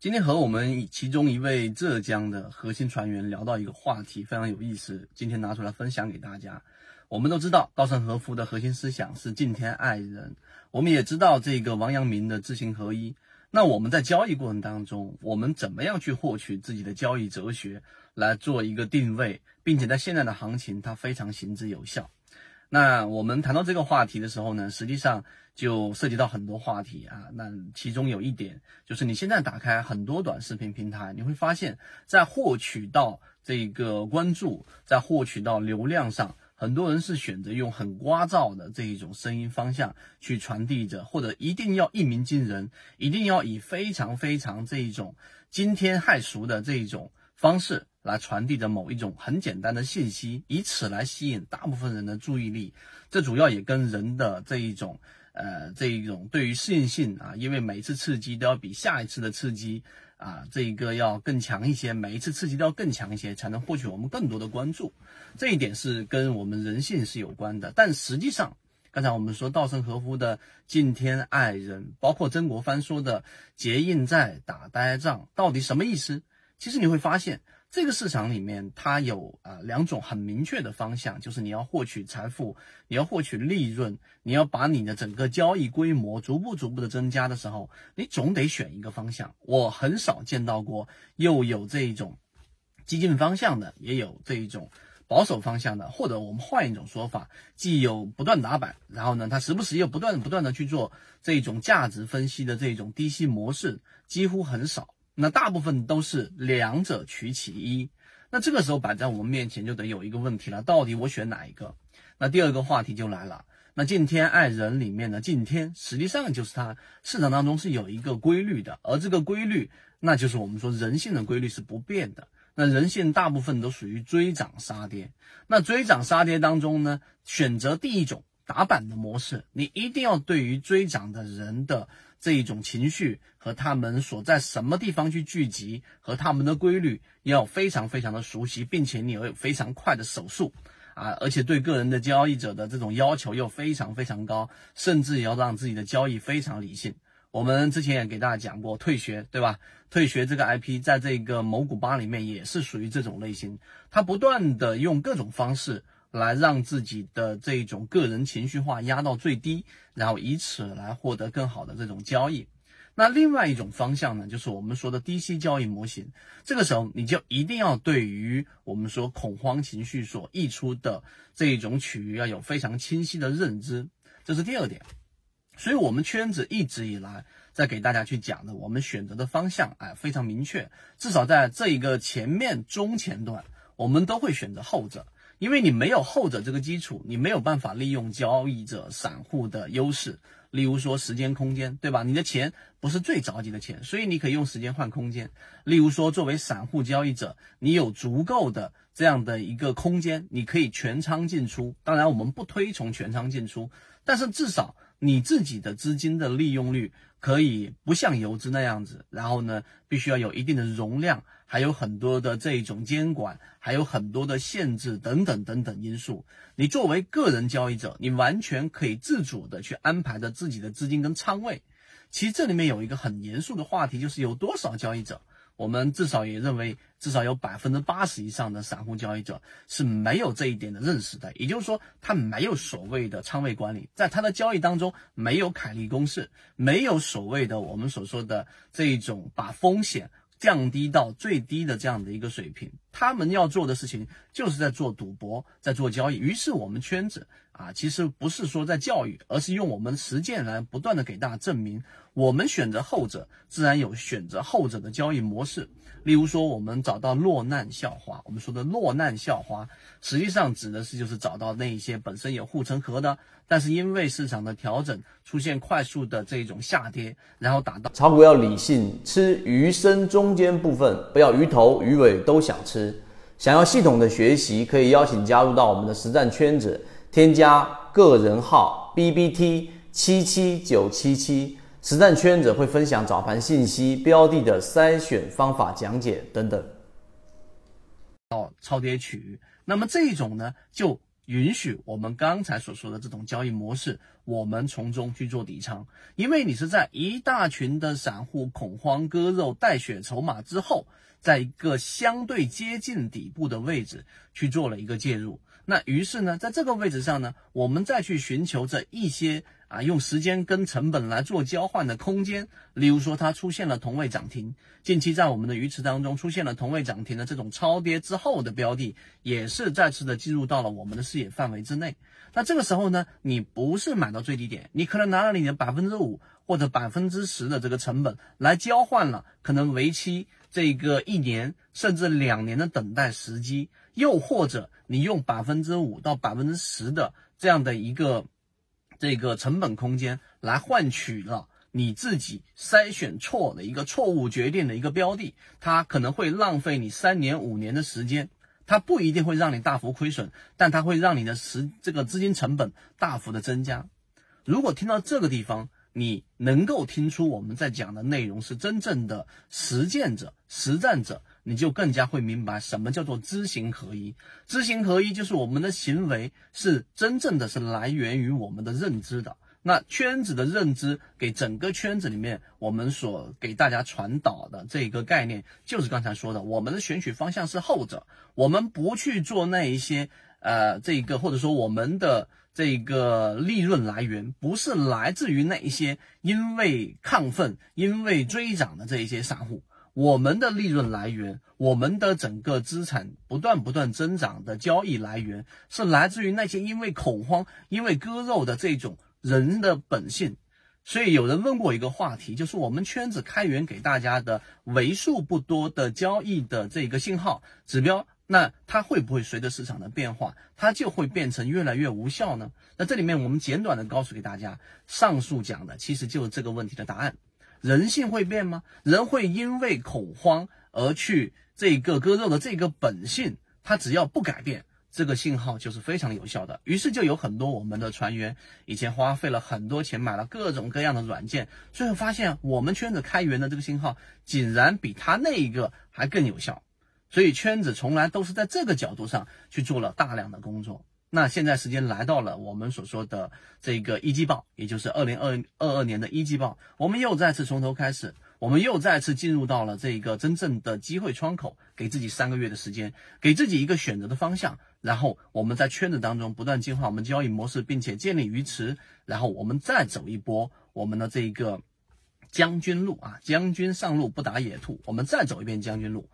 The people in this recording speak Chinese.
今天和我们其中一位浙江的核心船员聊到一个话题，非常有意思。今天拿出来分享给大家。我们都知道稻盛和夫的核心思想是敬天爱人，我们也知道这个王阳明的知行合一。那我们在交易过程当中，我们怎么样去获取自己的交易哲学，来做一个定位，并且在现在的行情，它非常行之有效。那我们谈到这个话题的时候呢，实际上就涉及到很多话题啊。那其中有一点就是，你现在打开很多短视频平台，你会发现在获取到这个关注，在获取到流量上，很多人是选择用很聒噪的这一种声音方向去传递着，或者一定要一鸣惊人，一定要以非常非常这一种惊天骇俗的这一种方式。来传递着某一种很简单的信息，以此来吸引大部分人的注意力。这主要也跟人的这一种，呃，这一种对于适应性啊，因为每一次刺激都要比下一次的刺激啊，这一个要更强一些，每一次刺激都要更强一些，才能获取我们更多的关注。这一点是跟我们人性是有关的。但实际上，刚才我们说稻盛和夫的敬天爱人，包括曾国藩说的结硬债打呆仗，到底什么意思？其实你会发现。这个市场里面，它有啊两种很明确的方向，就是你要获取财富，你要获取利润，你要把你的整个交易规模逐步逐步的增加的时候，你总得选一个方向。我很少见到过又有这一种激进方向的，也有这一种保守方向的，或者我们换一种说法，既有不断打板，然后呢，它时不时又不断不断的去做这种价值分析的这种低吸模式，几乎很少。那大部分都是两者取其一，那这个时候摆在我们面前就得有一个问题了，到底我选哪一个？那第二个话题就来了，那敬天爱人里面的敬天，实际上就是它市场当中是有一个规律的，而这个规律，那就是我们说人性的规律是不变的。那人性大部分都属于追涨杀跌，那追涨杀跌当中呢，选择第一种打板的模式，你一定要对于追涨的人的。这一种情绪和他们所在什么地方去聚集，和他们的规律要非常非常的熟悉，并且你要有非常快的手速啊，而且对个人的交易者的这种要求又非常非常高，甚至也要让自己的交易非常理性。我们之前也给大家讲过退学，对吧？退学这个 IP 在这个某股吧里面也是属于这种类型，他不断的用各种方式。来让自己的这种个人情绪化压到最低，然后以此来获得更好的这种交易。那另外一种方向呢，就是我们说的低息交易模型。这个时候你就一定要对于我们说恐慌情绪所溢出的这一种区域要有非常清晰的认知，这是第二点。所以我们圈子一直以来在给大家去讲的，我们选择的方向哎非常明确，至少在这一个前面中前段，我们都会选择后者。因为你没有后者这个基础，你没有办法利用交易者散户的优势，例如说时间、空间，对吧？你的钱不是最着急的钱，所以你可以用时间换空间。例如说，作为散户交易者，你有足够的这样的一个空间，你可以全仓进出。当然，我们不推崇全仓进出，但是至少你自己的资金的利用率可以不像游资那样子，然后呢，必须要有一定的容量。还有很多的这种监管，还有很多的限制等等等等因素。你作为个人交易者，你完全可以自主的去安排着自己的资金跟仓位。其实这里面有一个很严肃的话题，就是有多少交易者，我们至少也认为，至少有百分之八十以上的散户交易者是没有这一点的认识的。也就是说，他没有所谓的仓位管理，在他的交易当中没有凯利公式，没有所谓的我们所说的这一种把风险。降低到最低的这样的一个水平，他们要做的事情就是在做赌博，在做交易。于是我们圈子啊，其实不是说在教育，而是用我们实践来不断的给大家证明，我们选择后者，自然有选择后者的交易模式。例如说，我们找到落难校花，我们说的落难校花，实际上指的是就是找到那一些本身有护城河的，但是因为市场的调整出现快速的这种下跌，然后打到炒股要理性，吃鱼身中间部分，不要鱼头鱼尾都想吃。想要系统的学习，可以邀请加入到我们的实战圈子，添加个人号 B B T 七七九七七。实战圈子会分享早盘信息、标的的筛选方法讲解等等。哦，超跌区域，那么这种呢，就允许我们刚才所说的这种交易模式，我们从中去做底仓，因为你是在一大群的散户恐慌割肉带血筹码之后，在一个相对接近底部的位置去做了一个介入。那于是呢，在这个位置上呢，我们再去寻求这一些啊，用时间跟成本来做交换的空间。例如说，它出现了同位涨停，近期在我们的鱼池当中出现了同位涨停的这种超跌之后的标的，也是再次的进入到了我们的视野范围之内。那这个时候呢，你不是买到最低点，你可能拿了你的百分之五或者百分之十的这个成本来交换了可能为期这个一年甚至两年的等待时机。又或者你用百分之五到百分之十的这样的一个这个成本空间来换取了你自己筛选错的一个错误决定的一个标的，它可能会浪费你三年五年的时间，它不一定会让你大幅亏损，但它会让你的时这个资金成本大幅的增加。如果听到这个地方，你能够听出我们在讲的内容是真正的实践者、实战者。你就更加会明白什么叫做知行合一。知行合一就是我们的行为是真正的是来源于我们的认知的。那圈子的认知给整个圈子里面，我们所给大家传导的这个概念，就是刚才说的，我们的选取方向是后者。我们不去做那一些呃，这个或者说我们的这个利润来源不是来自于那一些因为亢奋、因为追涨的这一些散户。我们的利润来源，我们的整个资产不断不断增长的交易来源，是来自于那些因为恐慌、因为割肉的这种人的本性。所以有人问过一个话题，就是我们圈子开源给大家的为数不多的交易的这个信号指标，那它会不会随着市场的变化，它就会变成越来越无效呢？那这里面我们简短的告诉给大家，上述讲的其实就是这个问题的答案。人性会变吗？人会因为恐慌而去这个割肉的这个本性，它只要不改变，这个信号就是非常有效的。于是就有很多我们的船员以前花费了很多钱买了各种各样的软件，最后发现我们圈子开源的这个信号竟然比他那一个还更有效。所以圈子从来都是在这个角度上去做了大量的工作。那现在时间来到了我们所说的这个一季报，也就是二零二二二年的一季报，我们又再次从头开始，我们又再次进入到了这个真正的机会窗口，给自己三个月的时间，给自己一个选择的方向，然后我们在圈子当中不断进化我们交易模式，并且建立鱼池，然后我们再走一波我们的这个将军路啊，将军上路不打野兔，我们再走一遍将军路。